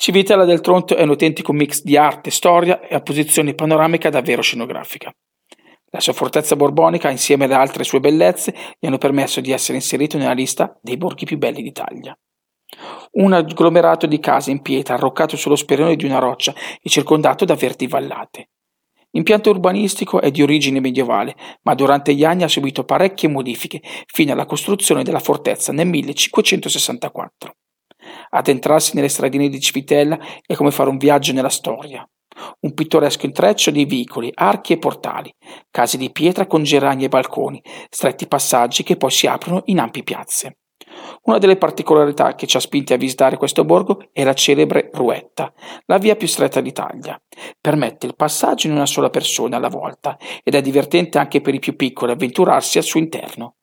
Civitella del Tronto è un autentico mix di arte, storia e a posizione panoramica davvero scenografica. La sua fortezza borbonica, insieme ad altre sue bellezze, gli hanno permesso di essere inserito nella lista dei borghi più belli d'Italia. Un agglomerato di case in pietra arroccato sullo sperone di una roccia e circondato da verdi vallate. L'impianto urbanistico è di origine medievale, ma durante gli anni ha subito parecchie modifiche fino alla costruzione della fortezza nel 1564. Addentrarsi nelle stradine di Civitella è come fare un viaggio nella storia. Un pittoresco intreccio di vicoli, archi e portali, case di pietra con gerani e balconi, stretti passaggi che poi si aprono in ampie piazze. Una delle particolarità che ci ha spinti a visitare questo borgo è la celebre Ruetta, la via più stretta d'Italia. Permette il passaggio in una sola persona alla volta ed è divertente anche per i più piccoli avventurarsi al suo interno.